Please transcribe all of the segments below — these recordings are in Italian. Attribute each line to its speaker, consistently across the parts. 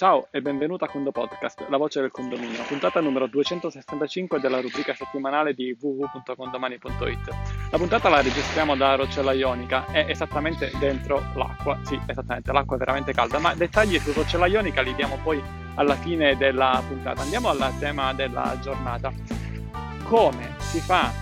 Speaker 1: Ciao e benvenuto a Condo Podcast, la voce del condominio, puntata numero 265 della rubrica settimanale di www.condomani.it. La puntata la registriamo da Roccella Ionica, è esattamente dentro l'acqua, sì, esattamente, l'acqua è veramente calda, ma dettagli su Roccella Ionica li diamo poi alla fine della puntata. Andiamo al tema della giornata. Come si fa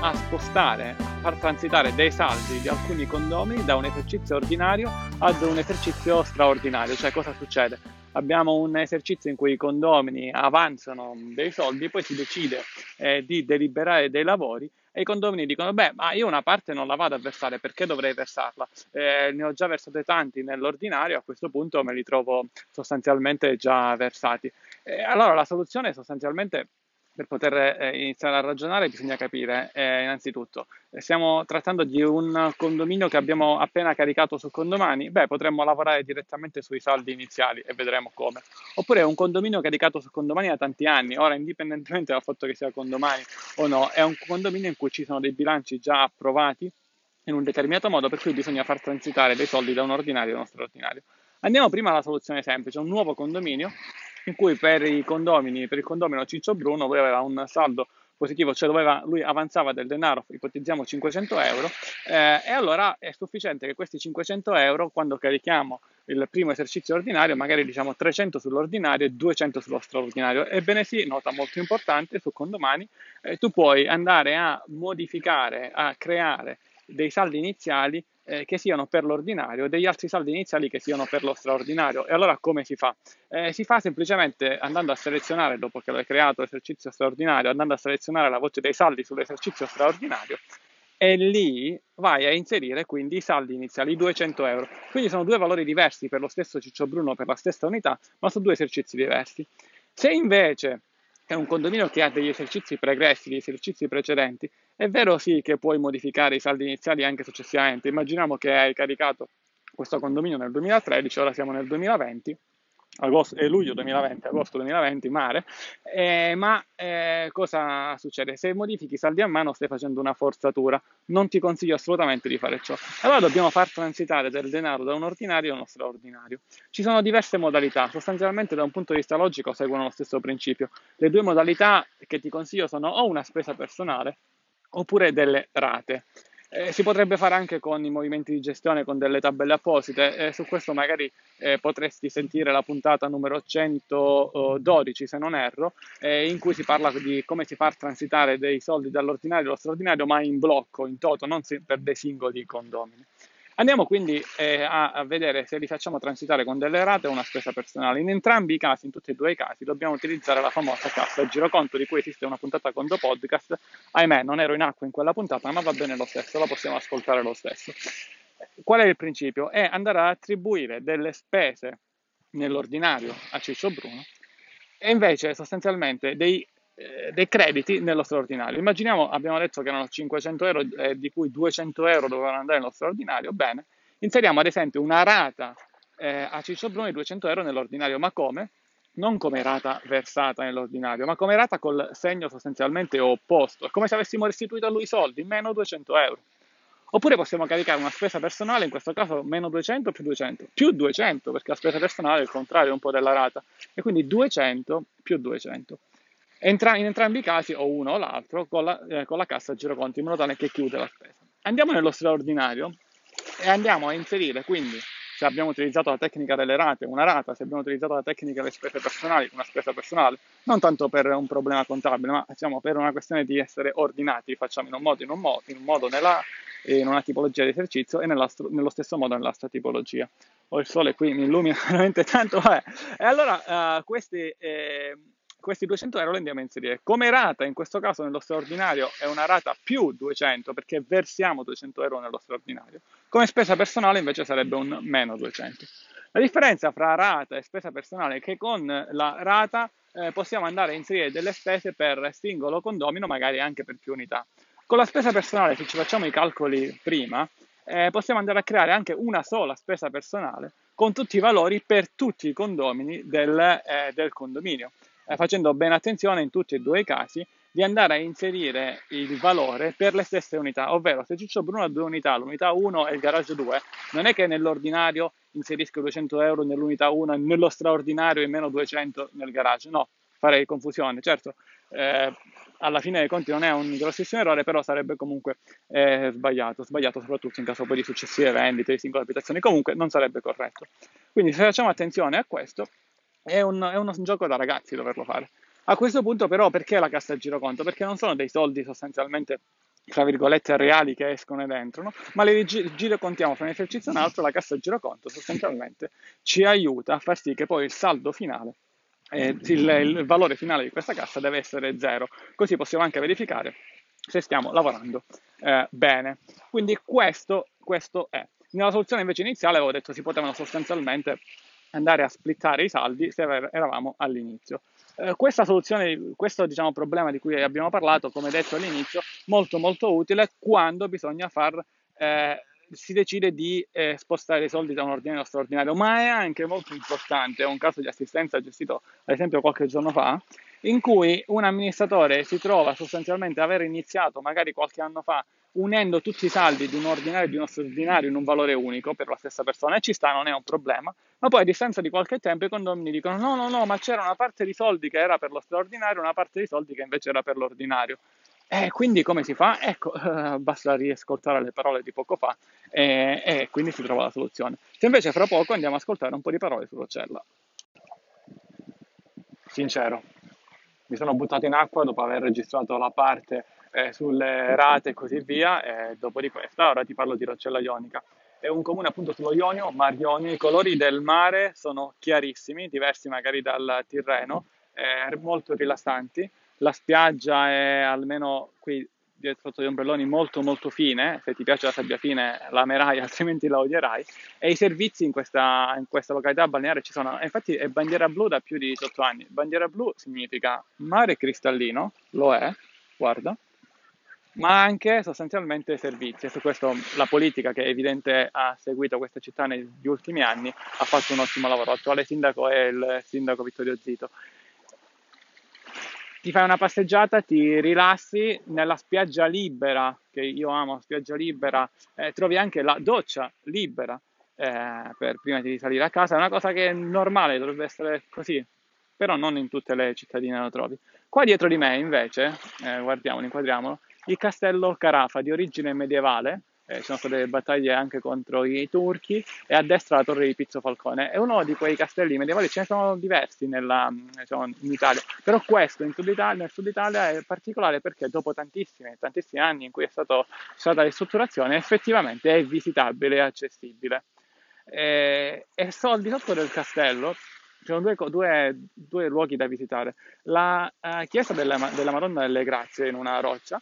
Speaker 1: a spostare, a far transitare dei saldi di alcuni condomini da un esercizio ordinario ad un esercizio straordinario. Cioè cosa succede? Abbiamo un esercizio in cui i condomini avanzano dei soldi, poi si decide eh, di deliberare dei lavori e i condomini dicono beh ma io una parte non la vado a versare perché dovrei versarla? Eh, ne ho già versate tanti nell'ordinario a questo punto me li trovo sostanzialmente già versati. Eh, allora la soluzione sostanzialmente per poter eh, iniziare a ragionare bisogna capire eh, innanzitutto, eh, stiamo trattando di un condominio che abbiamo appena caricato su Condomani, beh potremmo lavorare direttamente sui saldi iniziali e vedremo come. Oppure è un condominio caricato su Condomani da tanti anni, ora indipendentemente dal fatto che sia Condomani o no, è un condominio in cui ci sono dei bilanci già approvati in un determinato modo per cui bisogna far transitare dei soldi da un ordinario a uno straordinario. Andiamo prima alla soluzione semplice, un nuovo condominio in cui per i condomini, per il condomino Ciccio Bruno lui aveva un saldo positivo, cioè doveva, lui avanzava del denaro, ipotizziamo 500 euro, eh, e allora è sufficiente che questi 500 euro, quando carichiamo il primo esercizio ordinario, magari diciamo 300 sull'ordinario e 200 sullo straordinario. Ebbene sì, nota molto importante, su condomani, eh, tu puoi andare a modificare, a creare dei saldi iniziali eh, che siano per l'ordinario e degli altri saldi iniziali che siano per lo straordinario. E allora come si fa? Eh, si fa semplicemente andando a selezionare, dopo che l'hai creato l'esercizio straordinario, andando a selezionare la voce dei saldi sull'esercizio straordinario e lì vai a inserire quindi i saldi iniziali, i 200 euro. Quindi sono due valori diversi per lo stesso Ciccio Bruno, per la stessa unità, ma su due esercizi diversi. Se invece è un condominio che ha degli esercizi pregressi, degli esercizi precedenti, è vero sì che puoi modificare i saldi iniziali anche successivamente. Immaginiamo che hai caricato questo condominio nel 2013, ora siamo nel 2020 agosto, eh, luglio 2020, agosto 2020, mare, eh, ma eh, cosa succede? Se modifichi i saldi a mano stai facendo una forzatura, non ti consiglio assolutamente di fare ciò. Allora dobbiamo far transitare del denaro da un ordinario a uno straordinario. Ci sono diverse modalità, sostanzialmente da un punto di vista logico seguono lo stesso principio. Le due modalità che ti consiglio sono o una spesa personale oppure delle rate. Eh, si potrebbe fare anche con i movimenti di gestione, con delle tabelle apposite. Eh, su questo magari eh, potresti sentire la puntata numero 112, se non erro, eh, in cui si parla di come si fa transitare dei soldi dall'ordinario allo straordinario, ma in blocco, in toto, non per dei singoli condomini. Andiamo quindi eh, a, a, vedere se li facciamo transitare con delle rate o una spesa personale. In entrambi i casi, in tutti e due i casi, dobbiamo utilizzare la famosa cassa giroconto di cui esiste una puntata con Do Podcast. Ahimè, non ero in acqua in quella puntata, ma va bene lo stesso, la possiamo ascoltare lo stesso. Qual è il principio? È andare ad attribuire delle spese nell'ordinario a Ciccio Bruno e invece sostanzialmente dei eh, dei crediti nello straordinario. Immaginiamo, abbiamo detto che erano 500 euro, eh, di cui 200 euro dovevano andare nello straordinario. Bene, inseriamo ad esempio una rata eh, a Ciccio Bruni di 200 euro nell'ordinario, ma come? Non come rata versata nell'ordinario, ma come rata col segno sostanzialmente opposto. È come se avessimo restituito a lui i soldi, meno 200 euro. Oppure possiamo caricare una spesa personale, in questo caso meno 200 più 200, più 200, perché la spesa personale è il contrario un po' della rata, e quindi 200 più 200. Entra- in entrambi i casi o uno o l'altro con la, eh, con la cassa giroconti in modo tale che chiude la spesa. Andiamo nello straordinario e andiamo a inserire quindi se abbiamo utilizzato la tecnica delle rate, una rata, se abbiamo utilizzato la tecnica delle spese personali, una spesa personale, non tanto per un problema contabile, ma diciamo per una questione di essere ordinati, facciamo in un modo, in un modo, in un modo nella, in una tipologia di esercizio e nello stesso modo nell'altra tipologia. Ho il sole qui, mi illumina veramente tanto. Eh. E allora uh, questi... Eh, questi 200 euro li andiamo a inserire. Come rata, in questo caso nello straordinario è una rata più 200 perché versiamo 200 euro nello straordinario. Come spesa personale invece sarebbe un meno 200. La differenza fra rata e spesa personale è che con la rata eh, possiamo andare a inserire delle spese per singolo condomino, magari anche per più unità. Con la spesa personale, se ci facciamo i calcoli prima, eh, possiamo andare a creare anche una sola spesa personale con tutti i valori per tutti i condomini del, eh, del condominio eh, facendo bene attenzione in tutti e due i casi di andare a inserire il valore per le stesse unità, ovvero se Ciccio Bruno ha due unità, l'unità 1 e il garage 2, non è che nell'ordinario inserisco 200 euro nell'unità 1 e nello straordinario e meno 200 nel garage, no, farei confusione, certo. Eh, alla fine dei conti non è un grossissimo errore, però sarebbe comunque eh, sbagliato, sbagliato soprattutto in caso poi di successive vendite di singole abitazioni, comunque non sarebbe corretto. Quindi se facciamo attenzione a questo, è un, è un gioco da ragazzi doverlo fare. A questo punto però perché la cassa a giroconto? Perché non sono dei soldi sostanzialmente tra virgolette reali che escono ed entrano, ma le girocontiamo fra un esercizio e un altro, la cassa giroconto sostanzialmente ci aiuta a far sì che poi il saldo finale eh, il, il, valore finale di questa cassa deve essere zero, così possiamo anche verificare se stiamo lavorando eh, bene. Quindi questo, questo è. Nella soluzione invece iniziale avevo detto si potevano sostanzialmente andare a splittare i saldi se eravamo all'inizio. Eh, questa soluzione, questo diciamo, problema di cui abbiamo parlato, come detto all'inizio, molto molto utile quando bisogna far eh, si decide di eh, spostare i soldi da un ordinario a straordinario, ma è anche molto importante, è un caso di assistenza gestito ad esempio qualche giorno fa, in cui un amministratore si trova sostanzialmente aver iniziato magari qualche anno fa unendo tutti i saldi di un ordinario e di uno straordinario in un valore unico per la stessa persona e ci sta, non è un problema, ma poi a distanza di qualche tempo i condomini dicono no, no, no, ma c'era una parte di soldi che era per lo straordinario e una parte di soldi che invece era per l'ordinario. E quindi come si fa? Ecco, basta riascoltare le parole di poco fa e, e, quindi si trova la soluzione. Se invece fra poco andiamo ad ascoltare un po' di parole su Rocella. Sincero, mi sono buttato in acqua dopo aver registrato la parte eh, sulle rate e così via e dopo di questa ora ti parlo di Roccella Ionica. È un comune appunto sullo Ionio, Mar Ionio, i colori del mare sono chiarissimi, diversi magari dal Tirreno, eh, molto rilassanti la spiaggia è almeno qui dietro gli ombrelloni molto molto fine, se ti piace la sabbia fine la amerai, altrimenti la odierai, e i servizi in questa, in questa località balneare ci sono, infatti è bandiera blu da più di 18 anni, bandiera blu significa mare cristallino, lo è, guarda, ma anche sostanzialmente servizi, e su questo la politica che è evidente ha seguito questa città negli ultimi anni ha fatto un ottimo lavoro, l'attuale sindaco è il sindaco Vittorio Zito ti fai una passeggiata, ti rilassi nella spiaggia libera, che io amo, spiaggia libera, eh, trovi anche la doccia libera eh, per prima di salire a casa, è una cosa che è normale, dovrebbe essere così, però non in tutte le cittadine lo trovi. Qua dietro di me invece, eh, guardiamolo, inquadriamolo, il castello Carafa di origine medievale, eh, ci sono state delle battaglie anche contro i turchi e a destra la torre di Pizzo Falcone. È uno di quei castelli medievali, ce ne sono diversi nella, diciamo, in Italia, però questo Sud Italia, nel Sud Italia è particolare perché dopo tantissimi, tantissimi anni in cui è stato, stata ristrutturazione effettivamente è visitabile e accessibile. E, e so, di sotto del castello ci sono due, due, due, luoghi da visitare. La uh, chiesa della, della Madonna delle Grazie in una roccia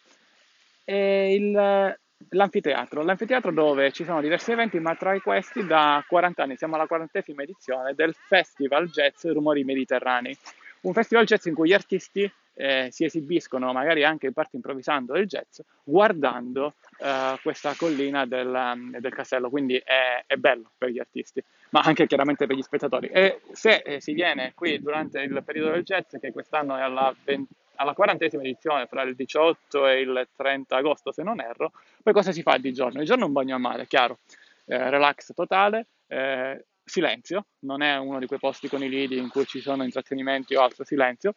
Speaker 1: e il, L'anfiteatro, l'anfiteatro dove ci sono diversi eventi, ma tra questi da 40 anni, siamo alla quarantesima edizione del Festival Jazz Rumori Mediterranei, un festival jazz in cui gli artisti eh, si esibiscono, magari anche in parte improvvisando il jazz, guardando eh, questa collina del, del, castello, quindi è, è, bello per gli artisti, ma anche chiaramente per gli spettatori. E se eh, si viene qui durante il periodo del jazz, che quest'anno è alla 20 alla quarantesima edizione fra il 18 e il 30 agosto, se non erro. Poi cosa si fa di giorno? Di giorno un bagno a mare, chiaro, eh, relax totale, eh, silenzio, non è uno di quei posti con i lidi in cui ci sono intrattenimenti o altro silenzio.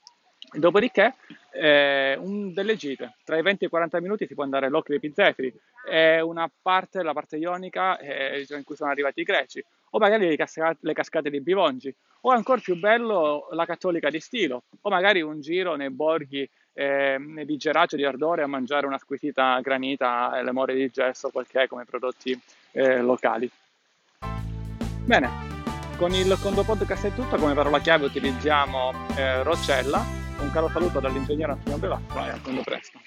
Speaker 1: Dopodiché, eh, un, delle gite, tra i 20 e i 40 minuti si può andare all'occhio dei Pizzeferi, è una parte, la parte ionica eh, in cui sono arrivati i greci, o magari le cascate, le cascate di Bivongi, o ancora più bello la cattolica di Stilo, o magari un giro nei borghi eh, di Geracio di Ardore a mangiare una squisita granita e le more di gesso, quel che è come prodotti eh, locali. Bene, con il Condo Podcast è tutto, come parola chiave utilizziamo eh, Roccella, un caro saluto dall'ingegnere Antonio Belasco e a quando presto.